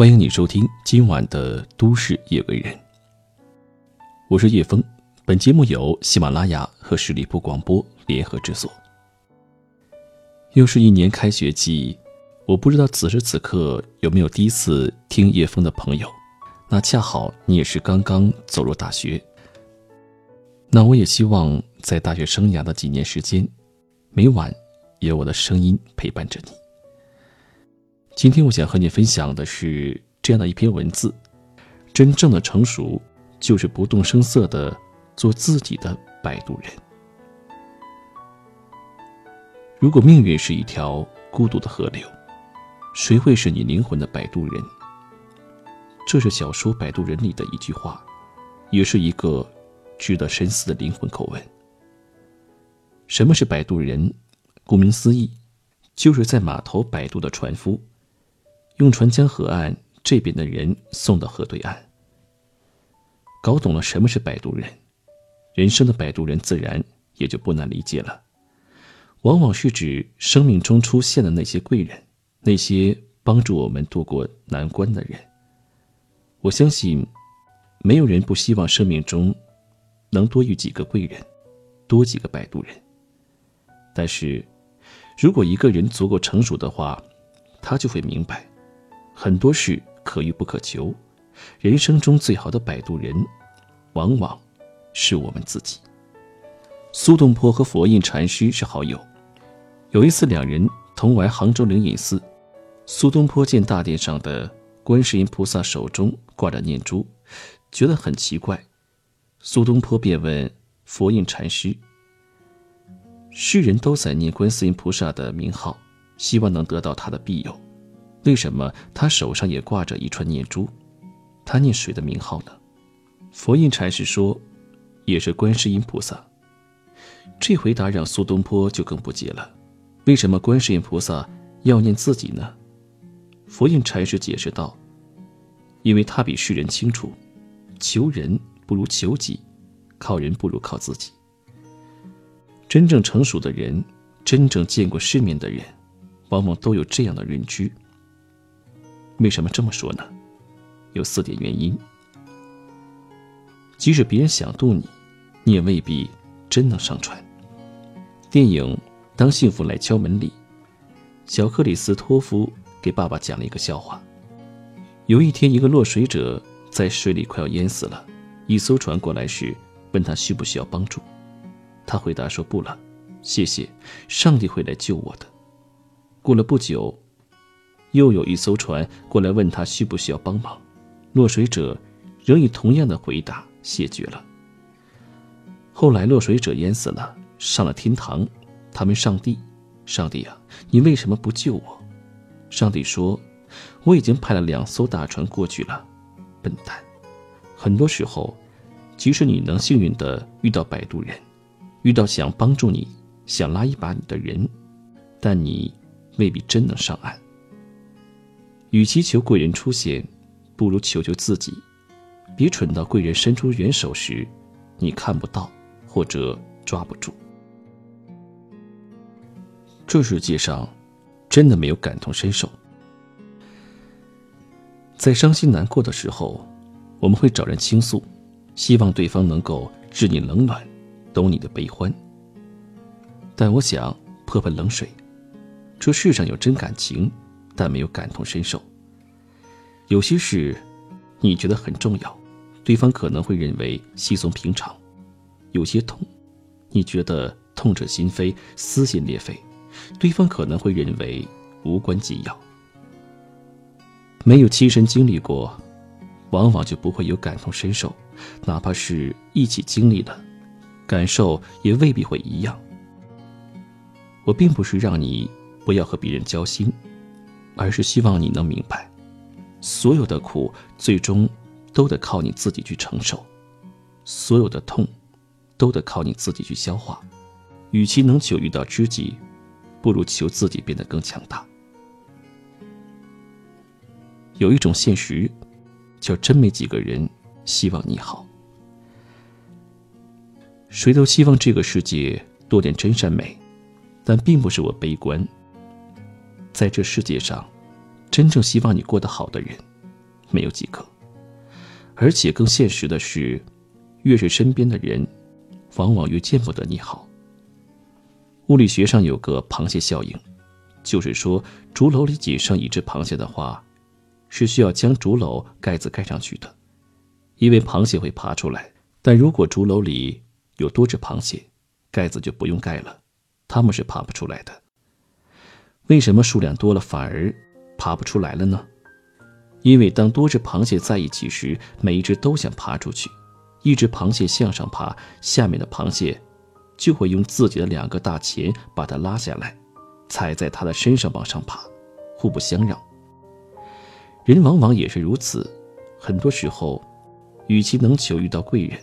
欢迎你收听今晚的《都市夜归人》，我是叶枫。本节目由喜马拉雅和十里铺广播联合制作。又是一年开学季，我不知道此时此刻有没有第一次听叶枫的朋友。那恰好你也是刚刚走入大学。那我也希望在大学生涯的几年时间，每晚有我的声音陪伴着你。今天我想和你分享的是这样的一篇文字：真正的成熟，就是不动声色的做自己的摆渡人。如果命运是一条孤独的河流，谁会是你灵魂的摆渡人？这是小说《摆渡人》里的一句话，也是一个值得深思的灵魂口吻。什么是摆渡人？顾名思义，就是在码头摆渡的船夫。用船将河岸这边的人送到河对岸。搞懂了什么是摆渡人，人生的摆渡人自然也就不难理解了。往往是指生命中出现的那些贵人，那些帮助我们度过难关的人。我相信，没有人不希望生命中能多遇几个贵人，多几个摆渡人。但是，如果一个人足够成熟的话，他就会明白。很多事可遇不可求，人生中最好的摆渡人，往往是我们自己。苏东坡和佛印禅师是好友，有一次两人同来杭州灵隐寺，苏东坡见大殿上的观世音菩萨手中挂着念珠，觉得很奇怪，苏东坡便问佛印禅师：“世人都在念观世音菩萨的名号，希望能得到他的庇佑。”为什么他手上也挂着一串念珠？他念谁的名号呢？佛印禅师说：“也是观世音菩萨。”这回答让苏东坡就更不解了。为什么观世音菩萨要念自己呢？佛印禅师解释道：“因为他比世人清楚，求人不如求己，靠人不如靠自己。真正成熟的人，真正见过世面的人，往往都有这样的认知。”为什么这么说呢？有四点原因。即使别人想渡你，你也未必真能上船。电影《当幸福来敲门》里，小克里斯托夫给爸爸讲了一个笑话。有一天，一个落水者在水里快要淹死了，一艘船过来时，问他需不需要帮助。他回答说：“不了，谢谢，上帝会来救我的。”过了不久。又有一艘船过来问他需不需要帮忙，落水者仍以同样的回答谢绝了。后来落水者淹死了，上了天堂，他问上帝：“上帝啊，你为什么不救我？”上帝说：“我已经派了两艘大船过去了。”笨蛋！很多时候，即使你能幸运的遇到摆渡人，遇到想帮助你、想拉一把你的人，但你未必真能上岸。与其求贵人出现，不如求求自己。别蠢到贵人伸出援手时，你看不到或者抓不住。这世界上，真的没有感同身受。在伤心难过的时候，我们会找人倾诉，希望对方能够知你冷暖，懂你的悲欢。但我想泼盆冷水，这世上有真感情。但没有感同身受。有些事，你觉得很重要，对方可能会认为稀松平常；有些痛，你觉得痛彻心扉、撕心裂肺，对方可能会认为无关紧要。没有亲身经历过，往往就不会有感同身受，哪怕是一起经历的，感受也未必会一样。我并不是让你不要和别人交心。而是希望你能明白，所有的苦最终都得靠你自己去承受，所有的痛都得靠你自己去消化。与其能求遇到知己，不如求自己变得更强大。有一种现实，叫真没几个人希望你好。谁都希望这个世界多点真善美，但并不是我悲观。在这世界上，真正希望你过得好的人，没有几个。而且更现实的是，越是身边的人，往往越见不得你好。物理学上有个螃蟹效应，就是说，竹篓里仅剩一只螃蟹的话，是需要将竹篓盖子盖上去的，因为螃蟹会爬出来。但如果竹篓里有多只螃蟹，盖子就不用盖了，它们是爬不出来的。为什么数量多了反而爬不出来了呢？因为当多只螃蟹在一起时，每一只都想爬出去。一只螃蟹向上爬，下面的螃蟹就会用自己的两个大钳把它拉下来，踩在它的身上往上爬，互不相让。人往往也是如此，很多时候，与其能求遇到贵人。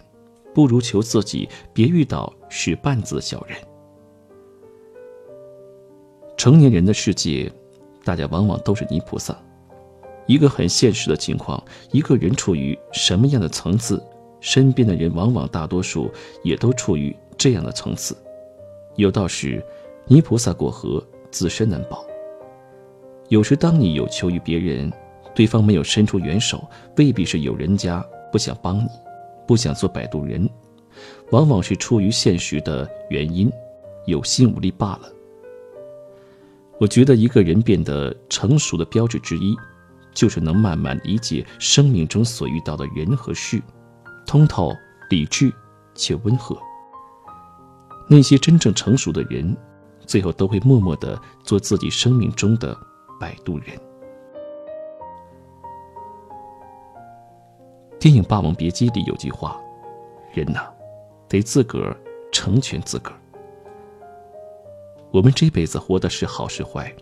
不如求自己别遇到使绊子的小人。成年人的世界，大家往往都是泥菩萨。一个很现实的情况，一个人处于什么样的层次，身边的人往往大多数也都处于这样的层次。有道是，泥菩萨过河，自身难保。有时当你有求于别人，对方没有伸出援手，未必是有人家不想帮你。不想做摆渡人，往往是出于现实的原因，有心无力罢了。我觉得一个人变得成熟的标志之一，就是能慢慢理解生命中所遇到的人和事，通透、理智且温和。那些真正成熟的人，最后都会默默的做自己生命中的摆渡人。电影《霸王别姬》里有句话：“人呐，得自个儿成全自个儿。”我们这辈子活的是好是坏，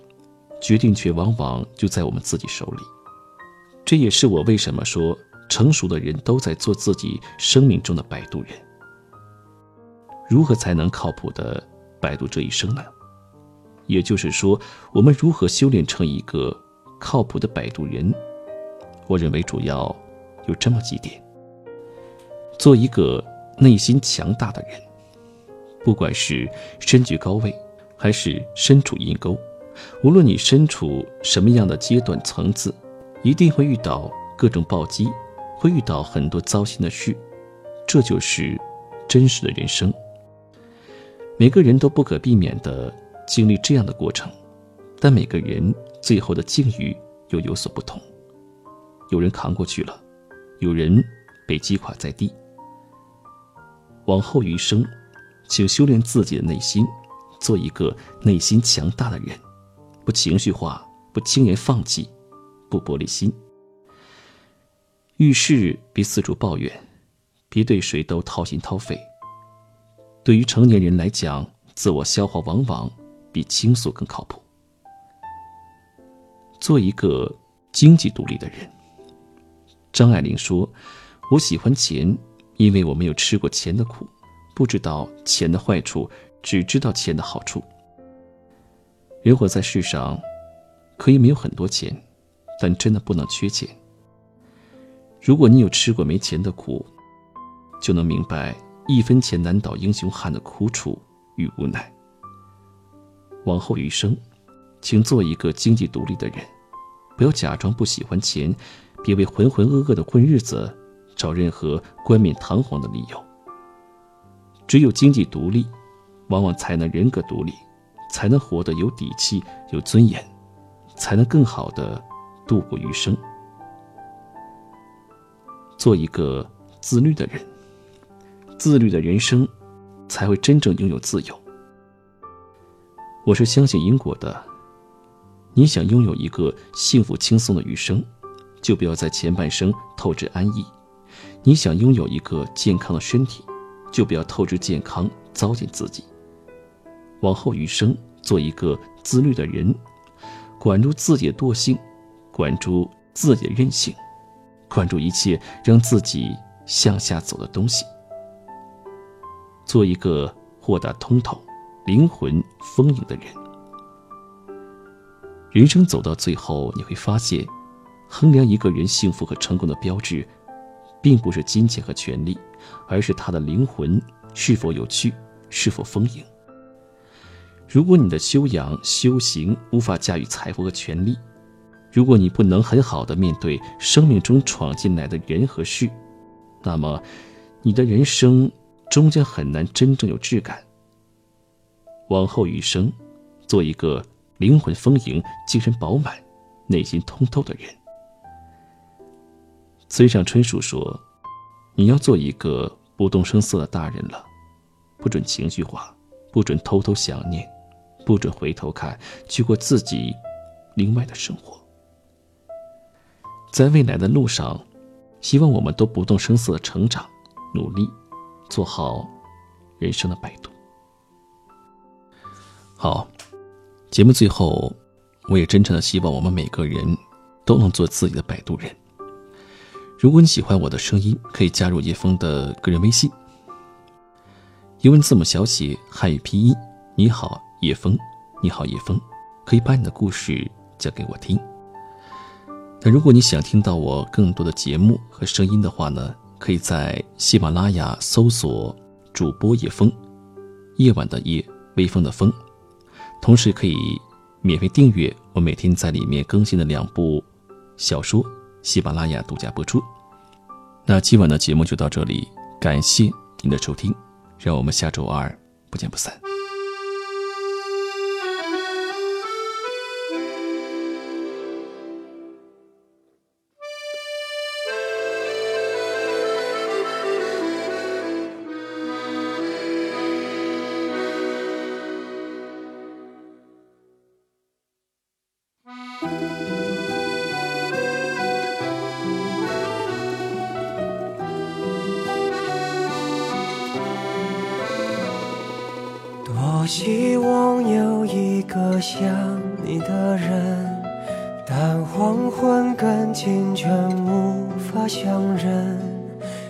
决定权往往就在我们自己手里。这也是我为什么说成熟的人都在做自己生命中的摆渡人。如何才能靠谱的摆渡这一生呢？也就是说，我们如何修炼成一个靠谱的摆渡人？我认为主要。有这么几点：做一个内心强大的人，不管是身居高位，还是身处阴沟，无论你身处什么样的阶段层次，一定会遇到各种暴击，会遇到很多糟心的事，这就是真实的人生。每个人都不可避免地经历这样的过程，但每个人最后的境遇又有所不同。有人扛过去了。有人被击垮在地。往后余生，请修炼自己的内心，做一个内心强大的人，不情绪化，不轻言放弃，不玻璃心。遇事别四处抱怨，别对谁都掏心掏肺。对于成年人来讲，自我消化往往比倾诉更靠谱。做一个经济独立的人。张爱玲说：“我喜欢钱，因为我没有吃过钱的苦，不知道钱的坏处，只知道钱的好处。人活在世上，可以没有很多钱，但真的不能缺钱。如果你有吃过没钱的苦，就能明白一分钱难倒英雄汉的苦楚与无奈。往后余生，请做一个经济独立的人，不要假装不喜欢钱。”别为浑浑噩噩的混日子找任何冠冕堂皇的理由。只有经济独立，往往才能人格独立，才能活得有底气、有尊严，才能更好的度过余生。做一个自律的人，自律的人生，才会真正拥有自由。我是相信因果的。你想拥有一个幸福轻松的余生？就不要在前半生透支安逸。你想拥有一个健康的身体，就不要透支健康糟践自己。往后余生，做一个自律的人，管住自己的惰性，管住自己的任性，管住一切让自己向下走的东西。做一个豁达通透、灵魂丰盈的人。人生走到最后，你会发现。衡量一个人幸福和成功的标志，并不是金钱和权力，而是他的灵魂是否有趣，是否丰盈。如果你的修养修行无法驾驭财富和权力，如果你不能很好的面对生命中闯进来的人和事，那么你的人生终将很难真正有质感。往后余生，做一个灵魂丰盈、精神饱满、内心通透的人。村上春树说：“你要做一个不动声色的大人了，不准情绪化，不准偷偷想念，不准回头看，去过自己另外的生活。”在未来的路上，希望我们都不动声色的成长，努力做好人生的摆渡。好，节目最后，我也真诚的希望我们每个人都能做自己的摆渡人。如果你喜欢我的声音，可以加入叶峰的个人微信，英文字母小写汉语拼音。你好，叶峰，你好，叶峰，可以把你的故事讲给我听。那如果你想听到我更多的节目和声音的话呢，可以在喜马拉雅搜索主播叶峰，夜晚的夜，微风的风。同时可以免费订阅我每天在里面更新的两部小说，喜马拉雅独家播出。那今晚的节目就到这里，感谢您的收听，让我们下周二不见不散。多希望有一个像你的人，但黄昏跟清晨无法相认。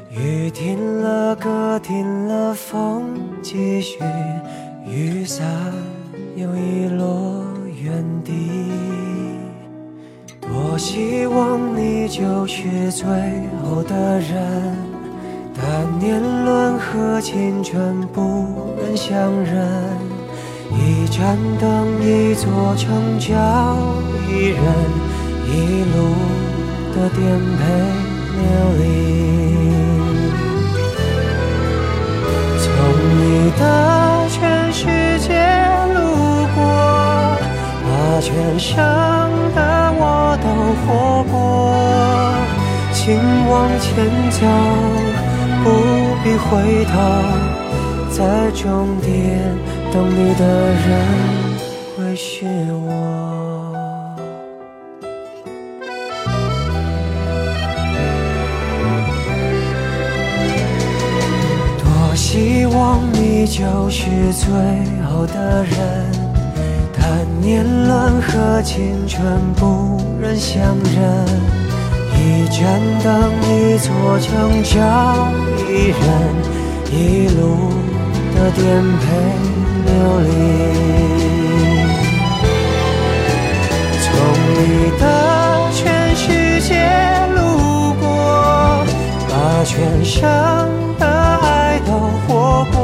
雨停了，歌停了，风继续，雨伞又一我希望你就是最后的人，但年轮和青春不忍相认。一盏灯，一座城，叫一人，一路的颠沛流离。从你的全世界路过，把全生错过。请往前走，不必回头，在终点。等你的人会是我，多希望你就是最后的人，年轮和青春不忍相认，一盏灯，一座城，找一人，一路的颠沛。流离，从你的全世界路过，把全生的爱都活过。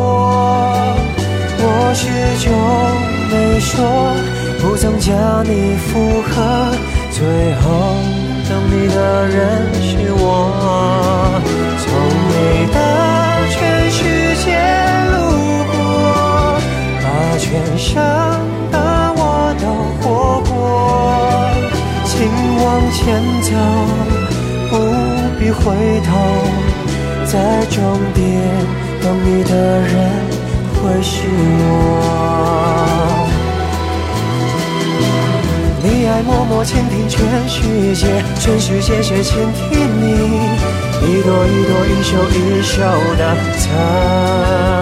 我始终没说，不曾将你附和，最后等你的人是我。从你的全世界路过，把。全生的我都活过，请往前走，不必回头，在终点等你的人会是我。在默默倾听全世界，全世界却倾听你，一朵一朵，一首一首的疼。